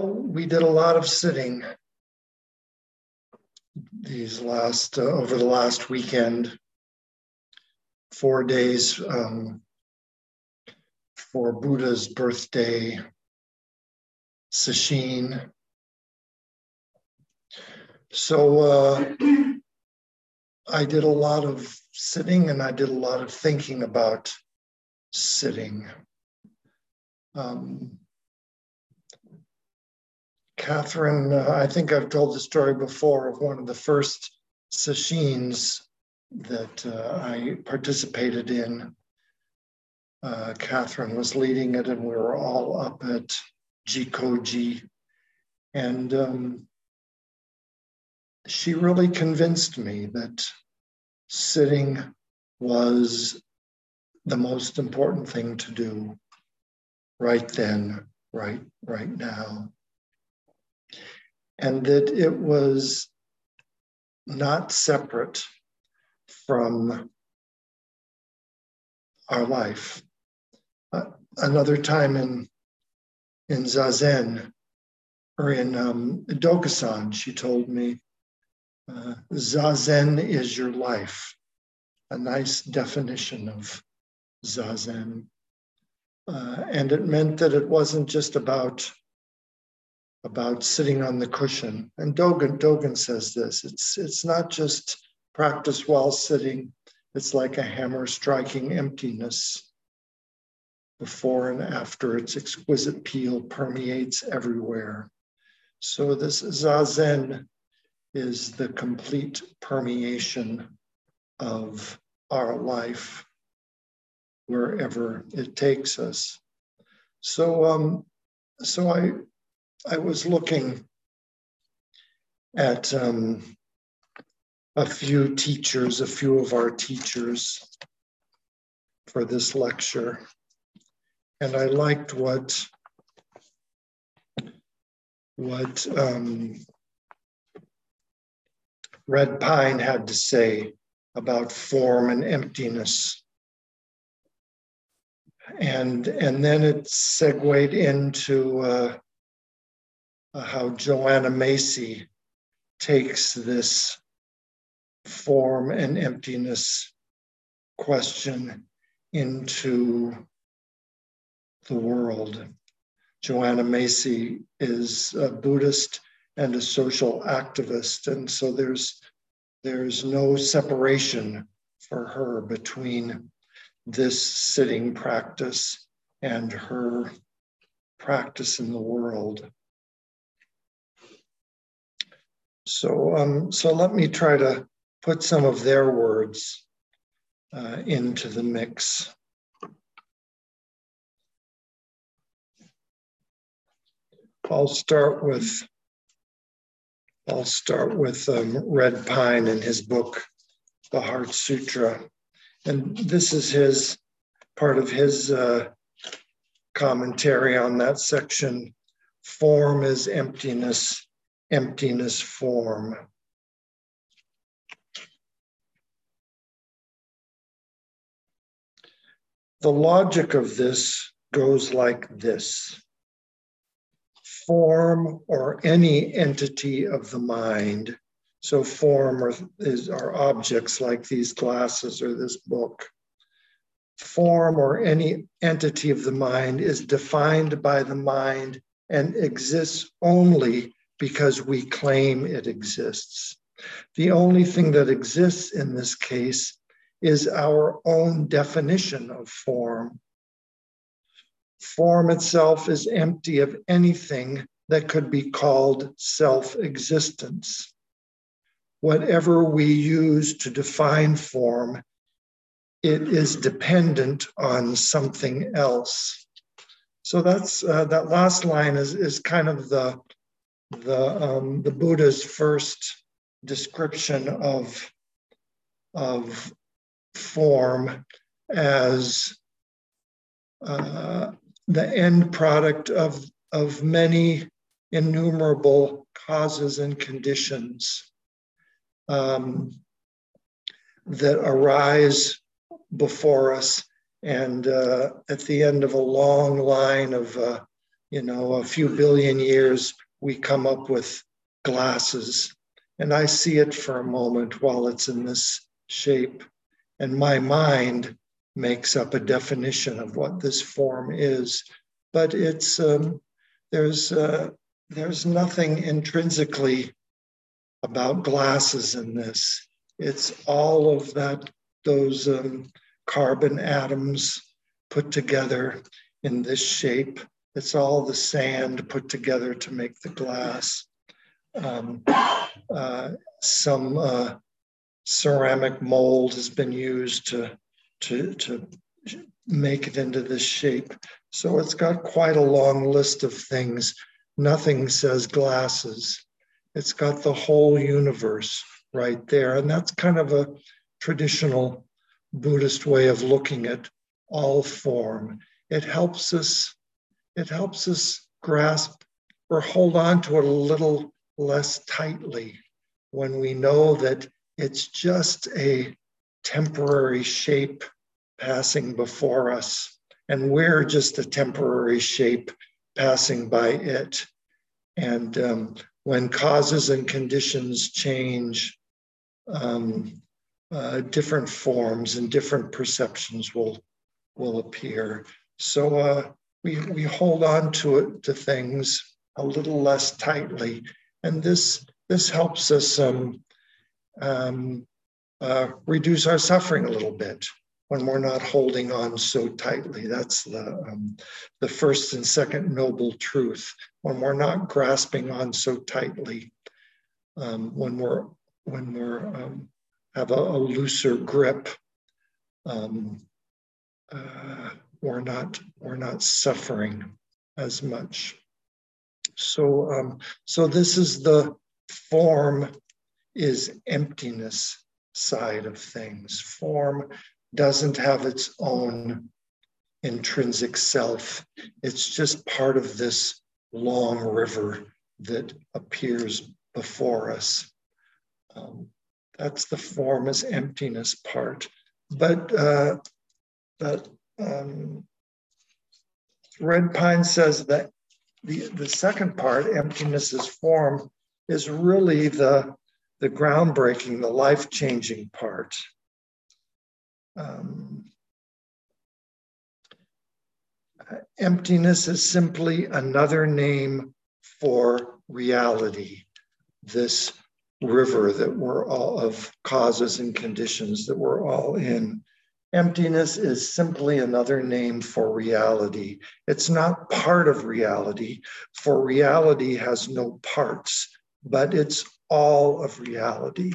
we did a lot of sitting these last uh, over the last weekend. Four days um, for buddha's birthday sesshin so uh, i did a lot of sitting and i did a lot of thinking about sitting. Um, Catherine, uh, I think I've told the story before of one of the first sessions that uh, I participated in. Uh, Catherine was leading it, and we were all up at Jikoji. And um, she really convinced me that sitting was the most important thing to do right then, right, right now and that it was not separate from our life. Uh, another time in in Zazen or in um, Dokusan, she told me, uh, Zazen is your life. A nice definition of Zazen. Uh, and it meant that it wasn't just about about sitting on the cushion. And Dogen, Dogen says this it's, it's not just practice while sitting, it's like a hammer striking emptiness. Before and after, its exquisite peal permeates everywhere. So, this zazen is the complete permeation of our life wherever it takes us. So, um, so I I was looking at um, a few teachers, a few of our teachers for this lecture, and I liked what what um, Red Pine had to say about form and emptiness. And, and then it segued into uh, Uh, how Joanna Macy takes this form and emptiness question into the world. Joanna Macy is a Buddhist and a social activist, and so there's there's no separation for her between this sitting practice and her practice in the world. So, um, so let me try to put some of their words uh, into the mix. I'll start with I'll start with um, Red Pine in his book, The Heart Sutra, and this is his part of his uh, commentary on that section. Form is emptiness emptiness form. The logic of this goes like this form or any entity of the mind. So, form or, is, are objects like these glasses or this book. Form or any entity of the mind is defined by the mind and exists only because we claim it exists. The only thing that exists in this case is our own definition of form. Form itself is empty of anything that could be called self existence. Whatever we use to define form, it is dependent on something else. So that's uh, that last line is, is kind of the the, um, the Buddha's first description of, of form as uh, the end product of, of many innumerable causes and conditions um, that arise before us. And uh, at the end of a long line of uh, you know, a few billion years, we come up with glasses. And I see it for a moment while it's in this shape. And my mind makes up a definition of what this form is. But it's um, there's uh, there's nothing intrinsically about glasses in this. It's all of that those um, carbon atoms put together in this shape. It's all the sand put together to make the glass. Um, uh, some uh, ceramic mold has been used to, to, to make it into this shape. So it's got quite a long list of things. Nothing says glasses. It's got the whole universe right there. And that's kind of a traditional Buddhist way of looking at all form. It helps us, it helps us grasp or hold on to it a little less tightly when we know that it's just a temporary shape passing before us, and we're just a temporary shape passing by it. And um, when causes and conditions change, um, uh, different forms and different perceptions will will appear. So uh, we we hold on to it to things a little less tightly, and this this helps us um, um, uh, reduce our suffering a little bit when we're not holding on so tightly. That's the um, the first and second noble truth. When we're not grasping on so tightly, um, when we're when we're um, have a, a looser grip. Um, uh, we're not we're not suffering as much. So um, so this is the form is emptiness side of things. Form doesn't have its own intrinsic self. It's just part of this long river that appears before us. Um, that's the form as emptiness part. But uh, but um, Red Pine says that the, the second part, emptiness as form, is really the, the groundbreaking, the life changing part. Um, emptiness is simply another name for reality, this river that we're all of causes and conditions that we're all in. Emptiness is simply another name for reality. It's not part of reality, for reality has no parts, but it's all of reality.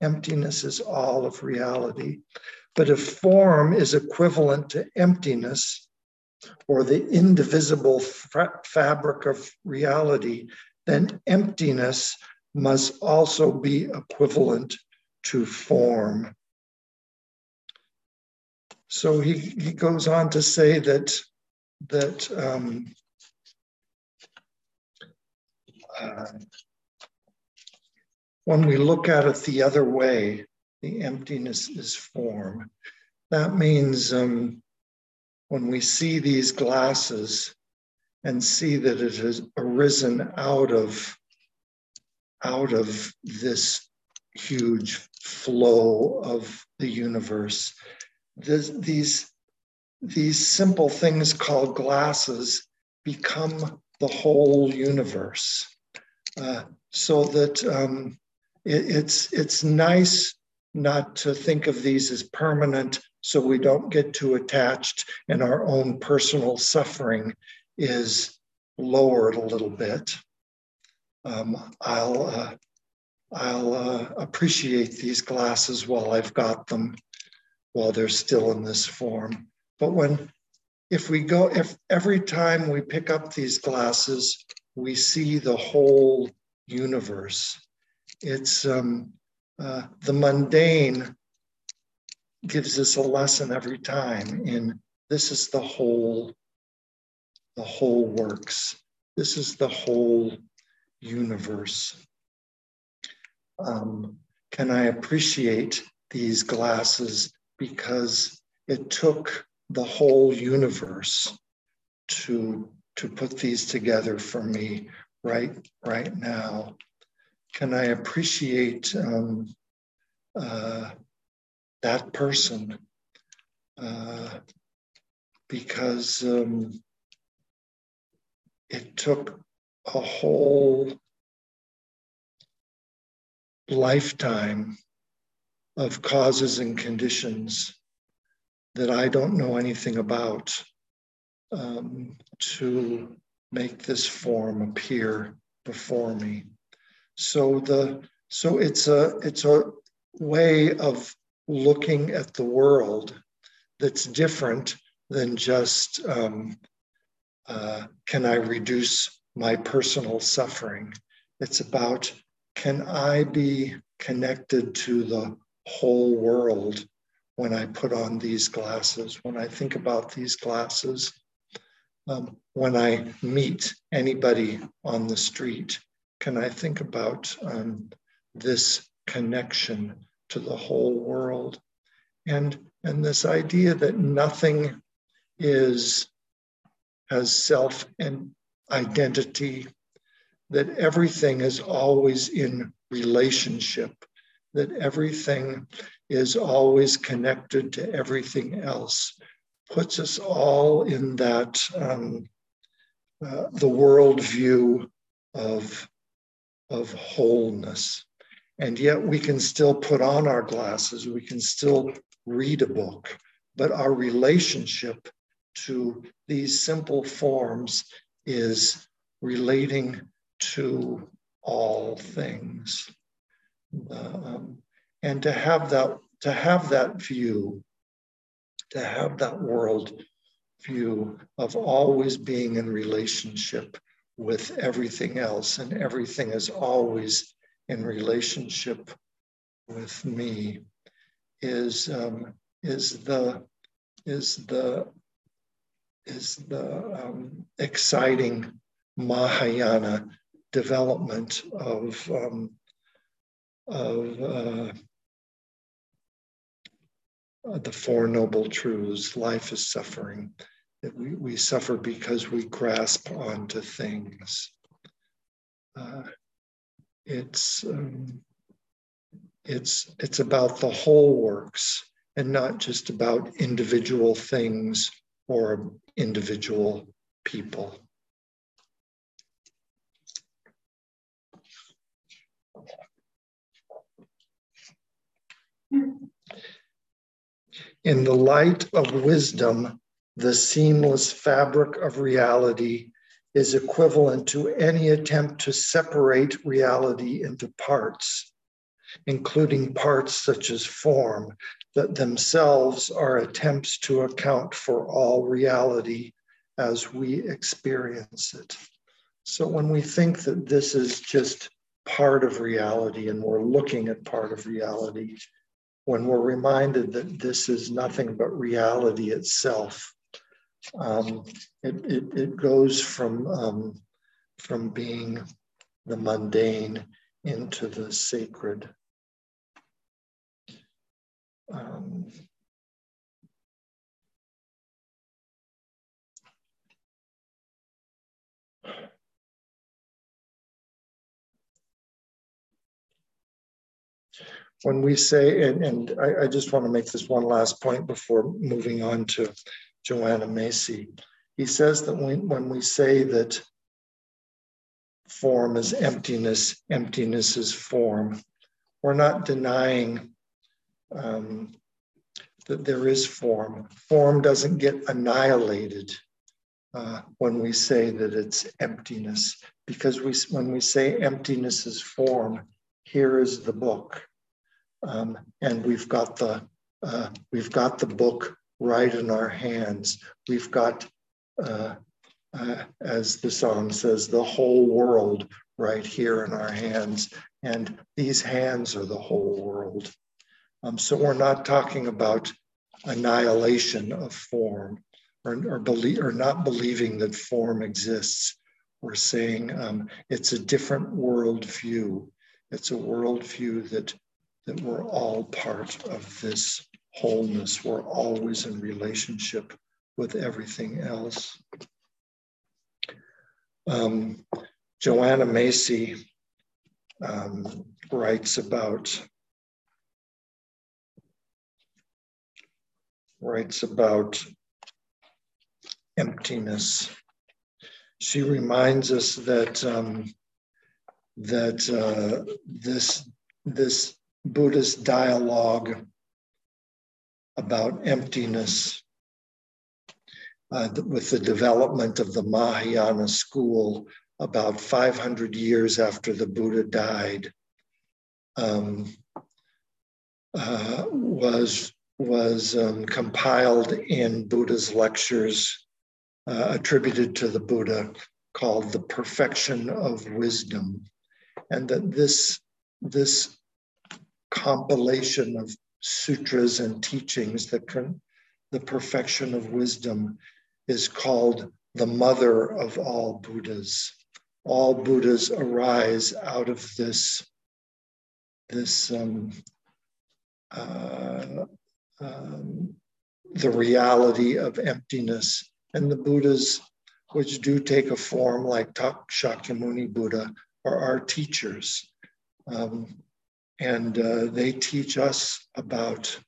Emptiness is all of reality. But if form is equivalent to emptiness or the indivisible fa- fabric of reality, then emptiness must also be equivalent to form. So he, he goes on to say that that um, uh, when we look at it the other way, the emptiness is form. That means um, when we see these glasses and see that it has arisen out of out of this huge flow of the universe. This, these, these simple things called glasses become the whole universe. Uh, so that um, it, it's, it's nice not to think of these as permanent so we don't get too attached and our own personal suffering is lowered a little bit um, I'll uh, I'll uh, appreciate these glasses while I've got them, while they're still in this form. But when if we go if every time we pick up these glasses, we see the whole universe. It's um, uh, the mundane gives us a lesson every time in this is the whole the whole works this is the whole universe. Um, can I appreciate these glasses because it took the whole universe to to put these together for me right right now? Can I appreciate um, uh, that person? Uh, because um, it took a whole lifetime of causes and conditions that I don't know anything about um, to make this form appear before me. So the so it's a it's a way of looking at the world that's different than just um, uh, can I reduce my personal suffering. It's about can I be connected to the whole world when I put on these glasses, when I think about these glasses, um, when I meet anybody on the street, can I think about um, this connection to the whole world? And, and this idea that nothing is has self and identity, that everything is always in relationship, that everything is always connected to everything else, puts us all in that um, uh, the worldview of, of wholeness. And yet we can still put on our glasses, we can still read a book, but our relationship to these simple forms is relating to all things. Um, and to have that to have that view to have that world view of always being in relationship with everything else and everything is always in relationship with me is um, is the is the is the um, exciting Mahayana development of um, of uh, the Four Noble Truths. Life is suffering. We, we suffer because we grasp onto things. Uh, it's um, it's it's about the whole works and not just about individual things or individual people. In the light of wisdom, the seamless fabric of reality is equivalent to any attempt to separate reality into parts, including parts such as form, that themselves are attempts to account for all reality as we experience it. So when we think that this is just part of reality and we're looking at part of reality, when we're reminded that this is nothing but reality itself, um, it, it, it, goes from, um, from being the mundane into the sacred. Um, when we say, and, and I, I, just want to make this one last point before moving on to Joanna Macy. He says that when, when we say that form is emptiness, emptiness is form, we're not denying um, that there is form. Form doesn't get annihilated uh, when we say that it's emptiness, because we, when we say emptiness is form, here is the book. Um, and we've got the uh, we've got the book right in our hands. We've got, uh, uh, as the song says, the whole world right here in our hands, and these hands are the whole world. Um, so we're not talking about annihilation of form or, or, believe, or not believing that form exists. We're saying um, it's a different worldview. It's a worldview that that we're all part of this wholeness. We're always in relationship with everything else. Um, Joanna Macy um, writes about writes about emptiness. She reminds us that um, that uh, this this Buddhist dialogue about emptiness uh, with the development of the Mahayana school about 500 years after the Buddha died um, uh, was was um, compiled in Buddha's lectures uh, attributed to the Buddha called The Perfection of Wisdom. And that this, this compilation of sutras and teachings, the, the perfection of wisdom, is called the mother of all Buddhas. All Buddhas arise out of this, this um, uh, um, the reality of emptiness. And the Buddhas, which do take a form like Shakyamuni Buddha, are our teachers. Um, and uh, they teach us about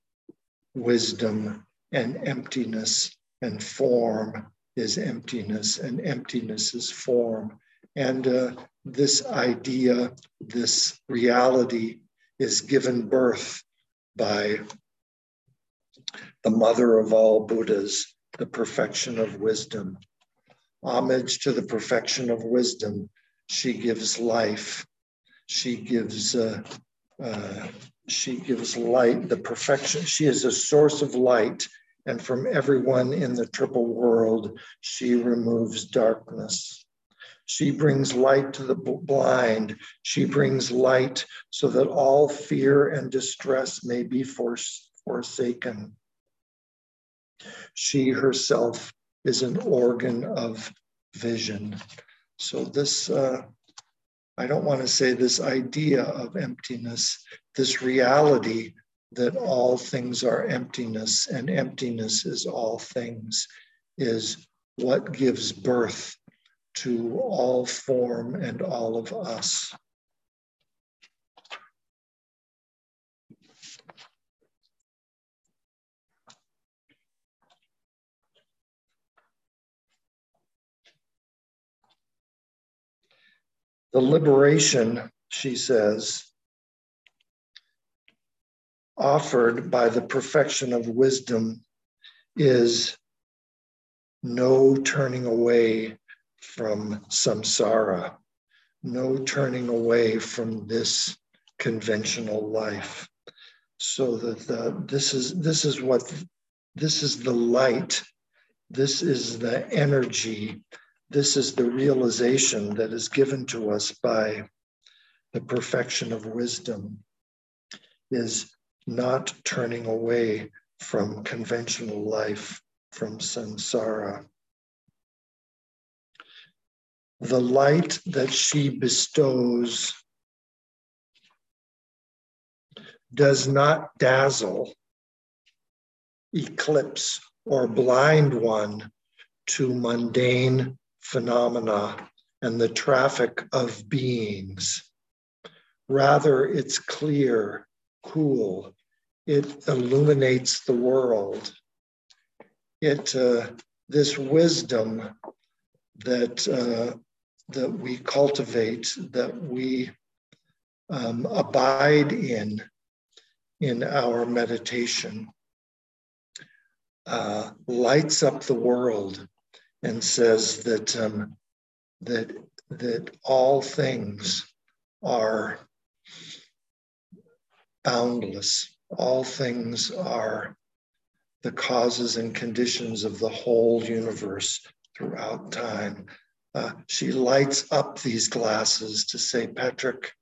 wisdom and emptiness, and form is emptiness, and emptiness is form. And uh, this idea, this reality, is given birth by the mother of all Buddhas, the perfection of wisdom. Homage to the perfection of wisdom. She gives life. She gives uh, uh, she gives light, the perfection. She is a source of light, and from everyone in the triple world, she removes darkness. She brings light to the blind. She brings light so that all fear and distress may be forsaken. She herself is an organ of vision. So, this, uh, I don't want to say this idea of emptiness, this reality that all things are emptiness and emptiness is all things, is what gives birth to all form and all of us. The liberation, she says, offered by the perfection of wisdom is no turning away from samsara, no turning away from this conventional life. So that the, this is this is what this is the light, this is the energy this is the realization that is given to us by the perfection of wisdom is not turning away from conventional life, from samsara. The light that she bestows does not dazzle, eclipse, or blind one to mundane phenomena and the traffic of beings. Rather, it's clear, cool, it illuminates the world. It, uh, this wisdom that, uh, that we cultivate, that we um, abide in, in our meditation, uh, lights up the world and says that um, that that all things are boundless. All things are the causes and conditions of the whole universe throughout time. Uh, she lights up these glasses to say, Patrick,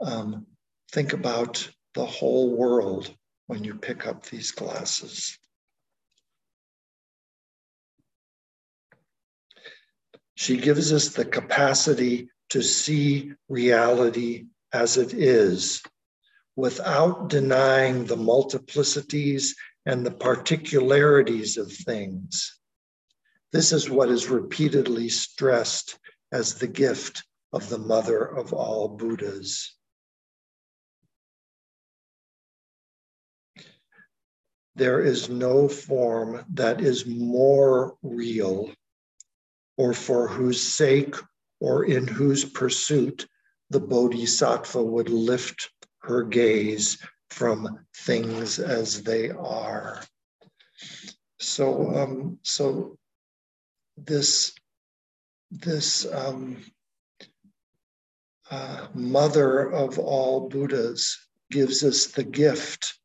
um, think about the whole world when you pick up these glasses. She gives us the capacity to see reality as it is without denying the multiplicities and the particularities of things. This is what is repeatedly stressed as the gift of the mother of all Buddhas. There is no form that is more real or for whose sake or in whose pursuit the Bodhisattva would lift her gaze from things as they are. So, um, so this this um, uh, mother of all Buddhas gives us the gift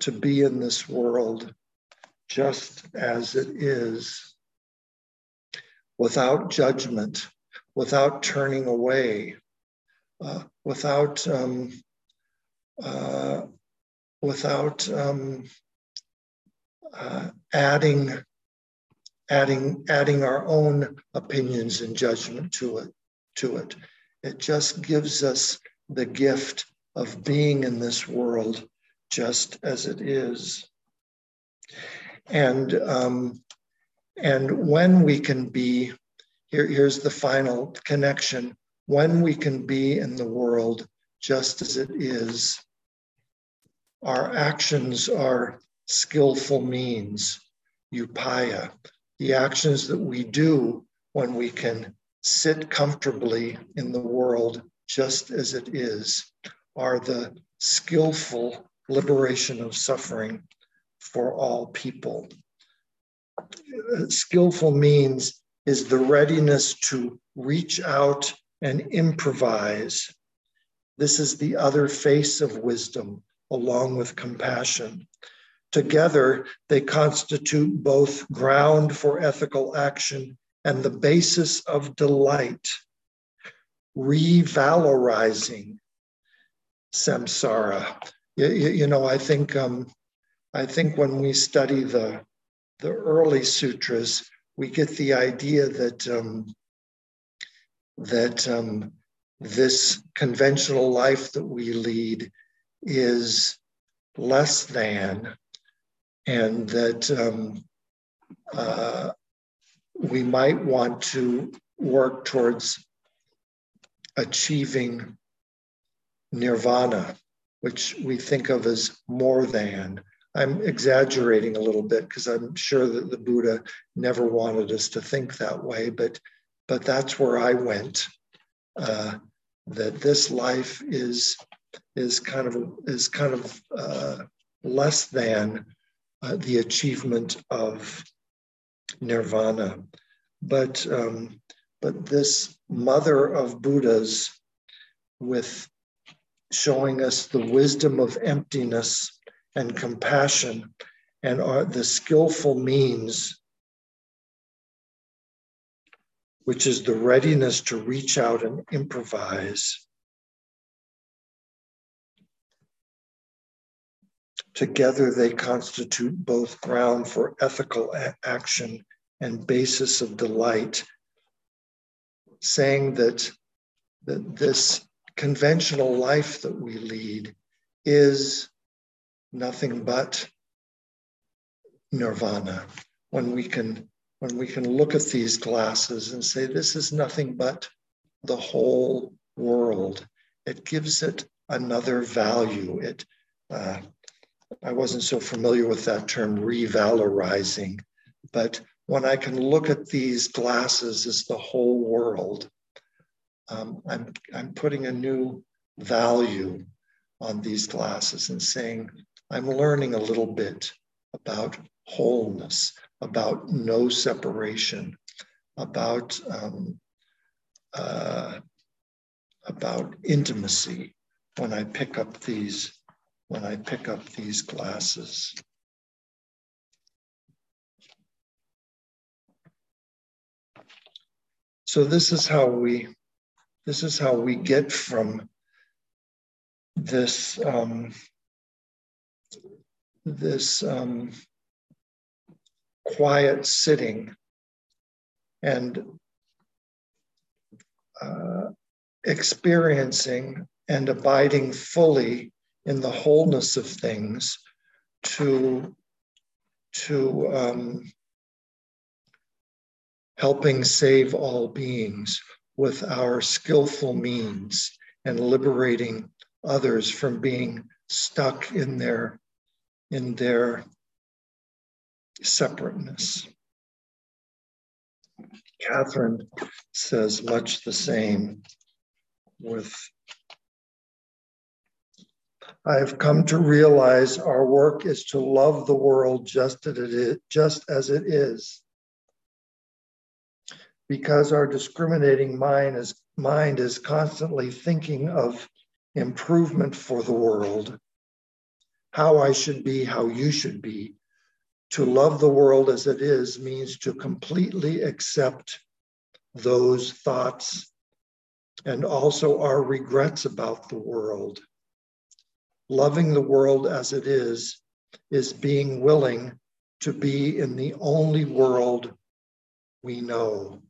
to be in this world just as it is, without judgment, without turning away, uh, without um, uh, without um, uh, adding adding adding our own opinions and judgment to it to it. It just gives us the gift of being in this world just as it is. And um, and when we can be here here's the final connection when we can be in the world just as it is our actions are skillful means upaya the actions that we do when we can sit comfortably in the world just as it is are the skillful liberation of suffering for all people. Skillful means is the readiness to reach out and improvise. This is the other face of wisdom, along with compassion. Together, they constitute both ground for ethical action and the basis of delight, revalorizing samsara. You, you know, I think um, I think when we study the the early sutras, we get the idea that um, that um, this conventional life that we lead is less than and that um, uh, we might want to work towards achieving nirvana, which we think of as more than. I'm exaggerating a little bit because I'm sure that the Buddha never wanted us to think that way, but but that's where I went. Uh, that this life is is kind of is kind of uh, less than uh, the achievement of nirvana. But, um, but this mother of Buddhas, with showing us the wisdom of emptiness and compassion and are the skillful means, which is the readiness to reach out and improvise Together, they constitute both ground for ethical action and basis of delight, saying that, that this conventional life that we lead is nothing but nirvana. When we can when we can look at these glasses and say this is nothing but the whole world, it gives it another value. It uh, I wasn't so familiar with that term revalorizing, but when I can look at these glasses as the whole world, um, I'm, I'm putting a new value on these glasses and saying, I'm learning a little bit about wholeness, about no separation, about um, uh, about intimacy when I pick up these when I pick up these glasses. So this is how we this is how we get from this um, this um, quiet sitting. And uh, experiencing and abiding fully in the wholeness of things to to um, helping save all beings with our skillful means and liberating others from being stuck in their in their separateness. Catherine says much the same with I have come to realize our work is to love the world just as it is, just as it is. Because our discriminating mind is, mind is constantly thinking of improvement for the world, how I should be, how you should be. To love the world as it is means to completely accept those thoughts and also our regrets about the world loving the world as it is, is being willing to be in the only world we know.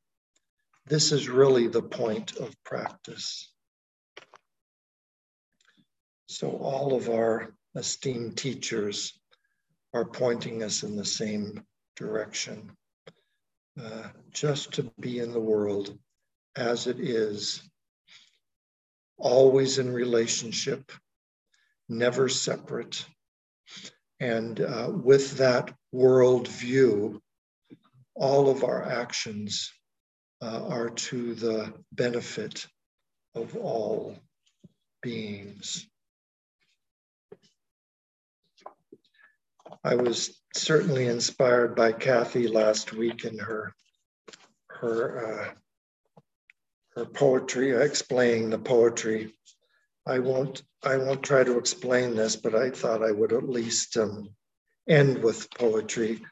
This is really the point of practice. So, all of our esteemed teachers are pointing us in the same direction. Uh, just to be in the world as it is, always in relationship never separate. And uh, with that world view, all of our actions uh, are to the benefit of all beings. I was certainly inspired by Kathy last week in her her uh, her poetry, explaining the poetry. I won't I won't try to explain this, but I thought I would at least um, end with poetry.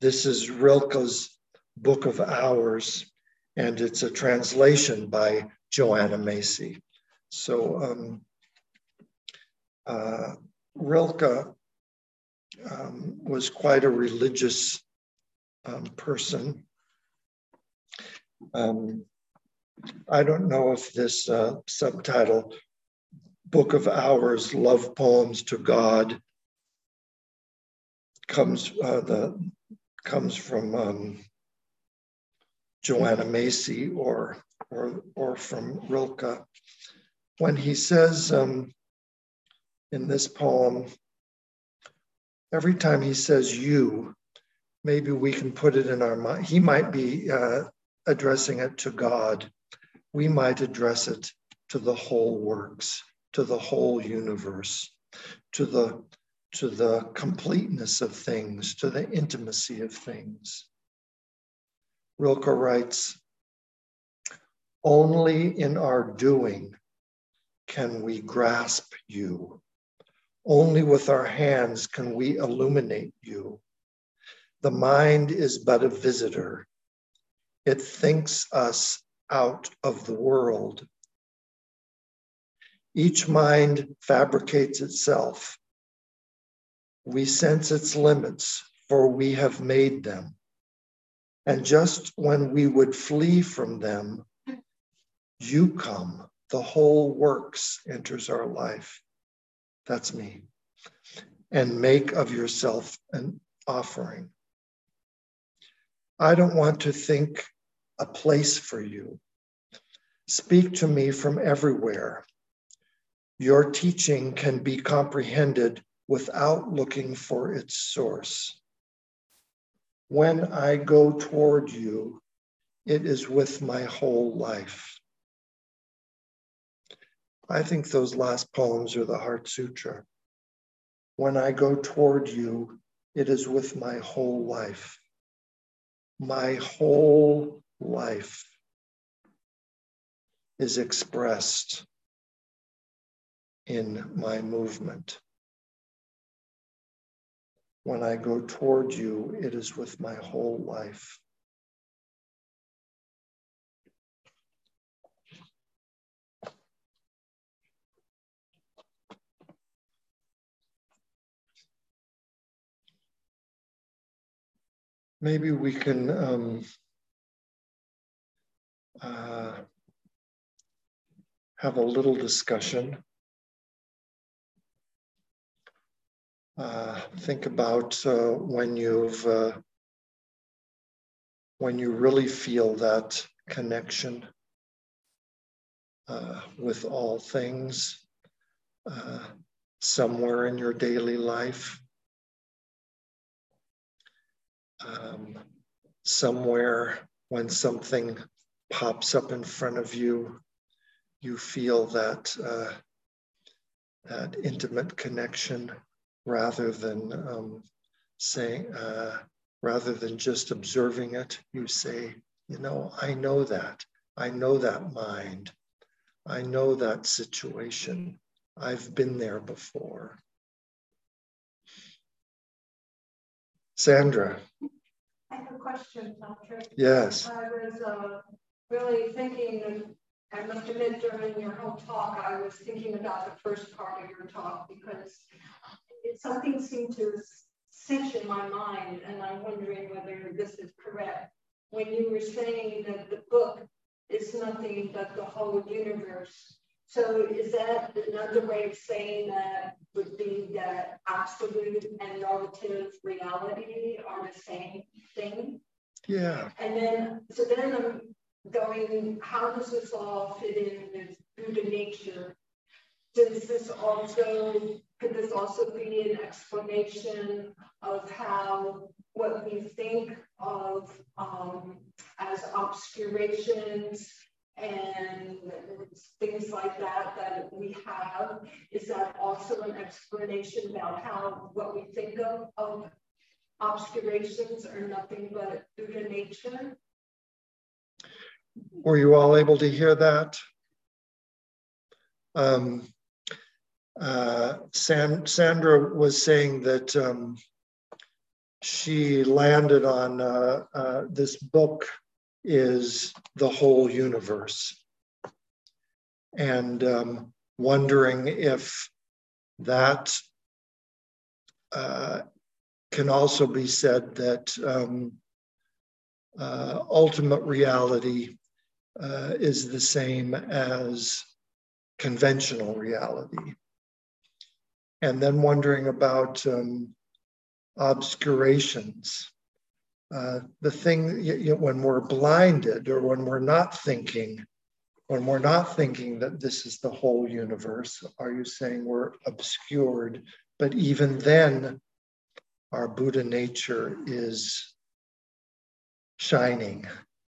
This is Rilke's Book of Hours, and it's a translation by Joanna Macy. So um, uh, Rilke um, was quite a religious um, person. Um, I don't know if this uh, subtitle book of hours, love poems to God, comes uh, the comes from um, Joanna Macy or or or from Rilke. When he says um, in this poem, every time he says you, maybe we can put it in our mind. He might be uh, addressing it to God. We might address it to the whole works to the whole universe, to the, to the completeness of things, to the intimacy of things. Rilke writes, only in our doing can we grasp you. Only with our hands can we illuminate you. The mind is but a visitor. It thinks us out of the world each mind fabricates itself. We sense its limits, for we have made them. And just when we would flee from them, you come. The whole works enters our life. That's me. And make of yourself an offering. I don't want to think a place for you. Speak to me from everywhere your teaching can be comprehended without looking for its source. When I go toward you, it is with my whole life. I think those last poems are the Heart Sutra. When I go toward you, it is with my whole life. My whole life is expressed in my movement. When I go toward you, it is with my whole life. Maybe we can um, uh, have a little discussion Uh, think about uh, when you've uh, when you really feel that connection uh, with all things uh, somewhere in your daily life. Um, somewhere when something pops up in front of you, you feel that uh, that intimate connection rather than um, saying, uh, rather than just observing it, you say, you know, I know that. I know that mind. I know that situation. I've been there before. Sandra. I have a question, Patrick. Yes. I was uh, really thinking, and I must admit during your whole talk, I was thinking about the first part of your talk because it, something seemed to cinch in my mind, and I'm wondering whether this is correct. When you were saying that the book is nothing but the whole universe. So is that another way of saying that would be that absolute and relative reality are the same thing? Yeah. And then, so then I'm going, how does this all fit in with Buddha nature? Does this also, could this also be an explanation of how what we think of um, as obscurations and things like that that we have is that also an explanation about how what we think of, of obscurations are nothing but Buddha nature. Were you all able to hear that? Um, uh, San, Sandra was saying that um, she landed on uh, uh, this book is the whole universe. And um, wondering if that uh, can also be said that um, uh, ultimate reality uh, is the same as conventional reality. And then wondering about um, obscurations. Uh, the thing you when we're blinded or when we're not thinking, when we're not thinking that this is the whole universe, are you saying we're obscured? But even then, our Buddha nature is shining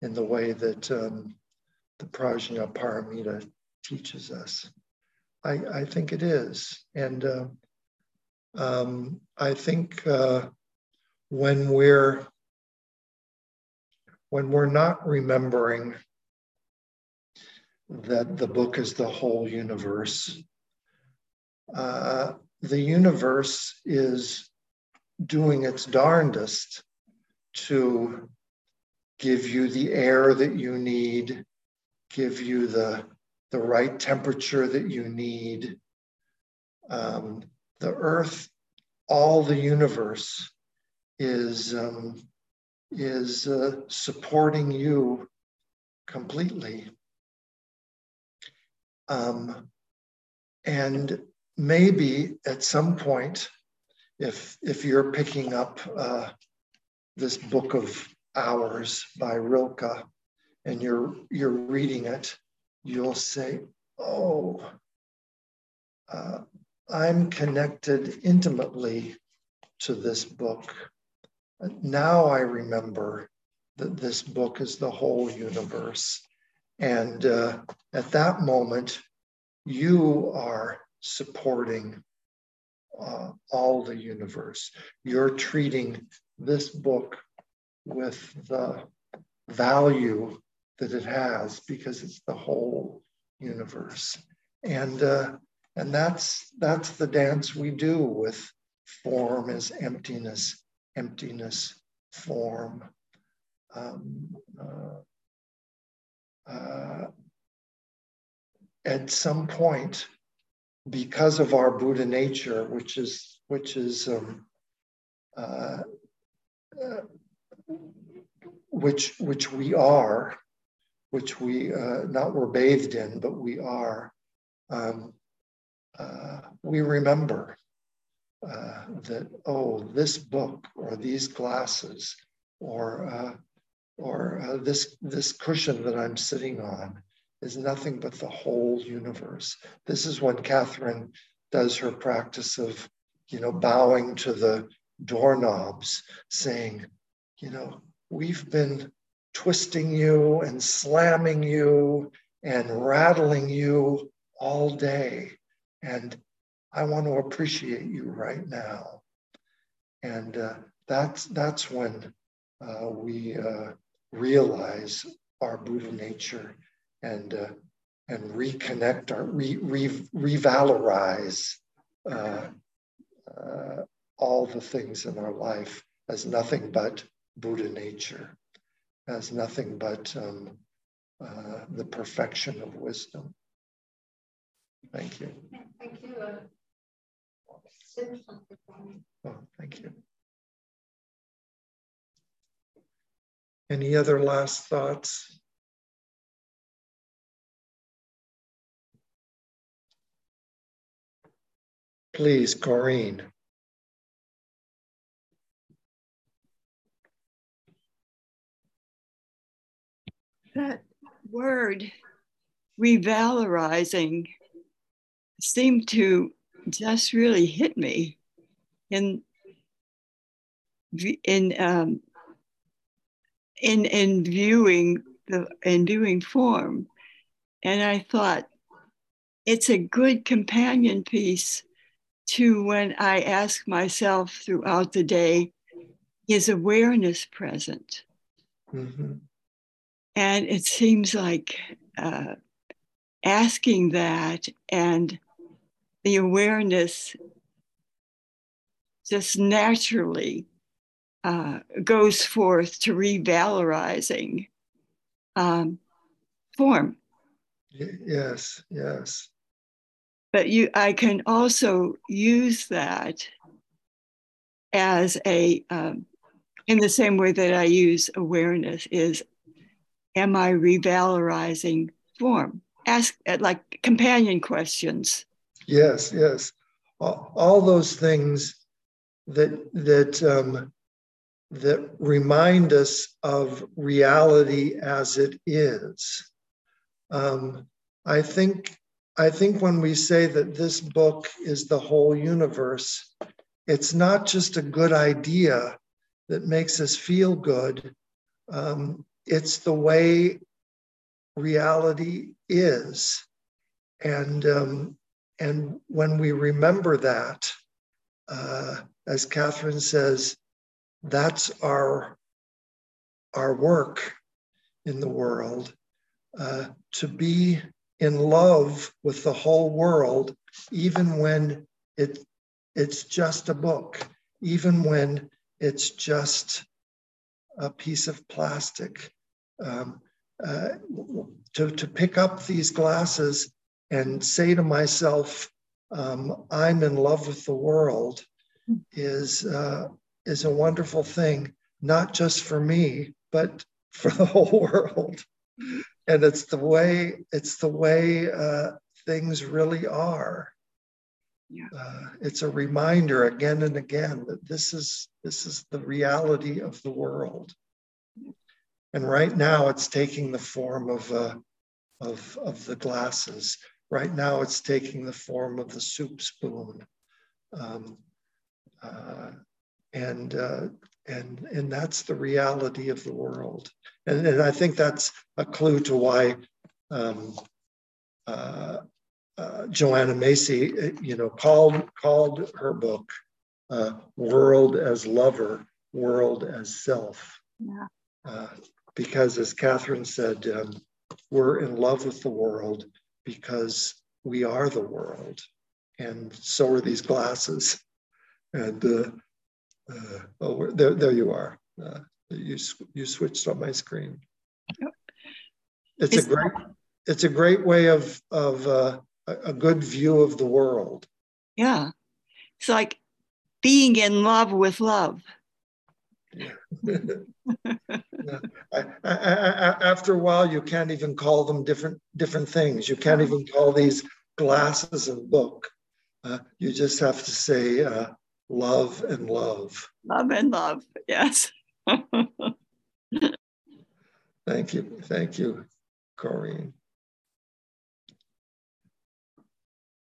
in the way that um, the Prajna Paramita teaches us. I, I think it is. And uh, um, I think uh, when we're when we're not remembering that the book is the whole universe, uh, the universe is doing its darndest to give you the air that you need, give you the, the right temperature that you need. Um, the earth, all the universe is, um, is uh, supporting you completely. Um, and maybe at some point, if, if you're picking up uh, this book of hours by Rilke and you're, you're reading it, you'll say, oh, uh, I'm connected intimately to this book. Now I remember that this book is the whole universe. And uh, at that moment, you are supporting uh, all the universe. You're treating this book with the value that it has because it's the whole universe. And uh, and that's that's the dance we do with form as emptiness, emptiness, form. Um, uh, uh, at some point, because of our Buddha nature, which is which is um, uh, uh which which we are, which we uh, not were bathed in, but we are. Um, uh, we remember uh, that, oh, this book or these glasses or, uh, or uh, this, this cushion that I'm sitting on is nothing but the whole universe. This is when Catherine does her practice of, you know, bowing to the doorknobs, saying, you know, we've been twisting you and slamming you and rattling you all day. And I want to appreciate you right now. And uh, that's, that's when uh, we uh, realize our Buddha nature and, uh, and reconnect our, re, re, revalorize uh, uh, all the things in our life as nothing but Buddha nature, as nothing but um, the perfection of wisdom. Thank you. Thank you. Oh, thank you. Any other last thoughts? Please, Corrine. That word, revalorizing, seemed to just really hit me in in um, in in viewing the in viewing form, and I thought it's a good companion piece to when I ask myself throughout the day, is awareness present? Mm-hmm. And it seems like uh, asking that and the awareness just naturally uh, goes forth to revalorizing um, form. Yes, yes. But you i can also use that as a um, in the same way that i use awareness is am i revalorizing form? Ask like companion questions yes yes all, those things that that um, that remind us of reality as it is um, i think I think when we say that this book is the whole universe, it's not just a good idea that makes us feel good. Um, it's the way reality is. And, um, and when we remember that, uh, as Catherine says, that's our, our work in the world uh, to be in love with the whole world, even when it, it's just a book, even when it's just a piece of plastic. Um, uh, to, to pick up these glasses and say to myself, um, I'm in love with the world is, uh, is a wonderful thing, not just for me, but for the whole world and it's the way it's the way uh, things really are. Yeah. Uh, it's a reminder again and again that this is this is the reality of the world. And right now, it's taking the form of uh, of of the glasses. Right now, it's taking the form of the soup spoon. Um, uh, and uh, and and that's the reality of the world and, and i think that's a clue to why um, uh, uh, joanna macy you know called called her book uh, world as lover world as self yeah. Uh, because as catherine said um, we're in love with the world because we are the world and so are these glasses and uh, uh, oh, there, there you are. Uh, you you switched on my screen. Yep. It's, it's, a great it's a great way of of uh, a good view of the world. Yeah, it's like being in love with love. After a while, you can't even call them different different things. You can't even call these glasses a book. Uh, you just have to say uh, love and love. Love and love, yes. thank you, thank you, Corinne.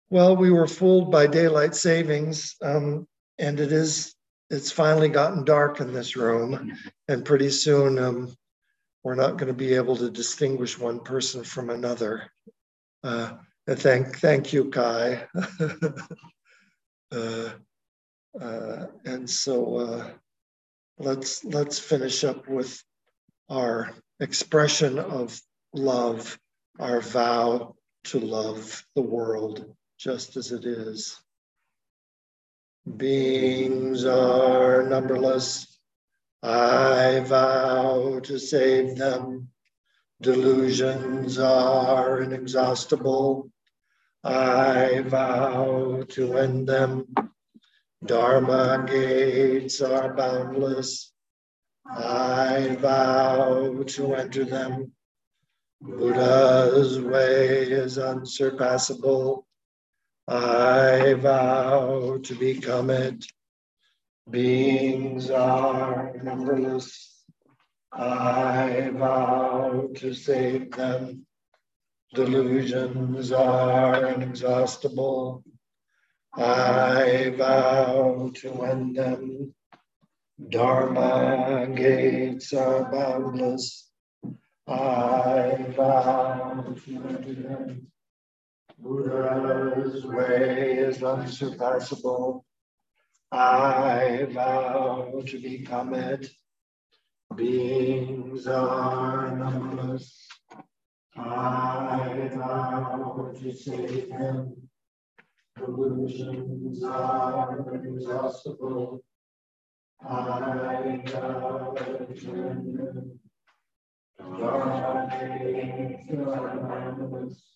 Well, we were fooled by daylight savings, um, and it is it's finally gotten dark in this room, and pretty soon um, we're not going to be able to distinguish one person from another. Uh, thank thank you, Kai. uh, uh, and so uh, let's let's finish up with our expression of love, our vow to love the world just as it is. Beings are numberless. I vow to save them. Delusions are inexhaustible. I vow to end them. Dharma gates are boundless. I vow to enter them. Buddha's way is unsurpassable. I vow to become it. Beings are numberless. I vow to save them. Delusions are inexhaustible. I vow to end them. Dharma gates are boundless. I vow to enter them. Buddha's way is unsurpassable. I vow to become it. Beings are numberless. I vow to save them. Delusions are inexhaustible. I vow to end are numberless.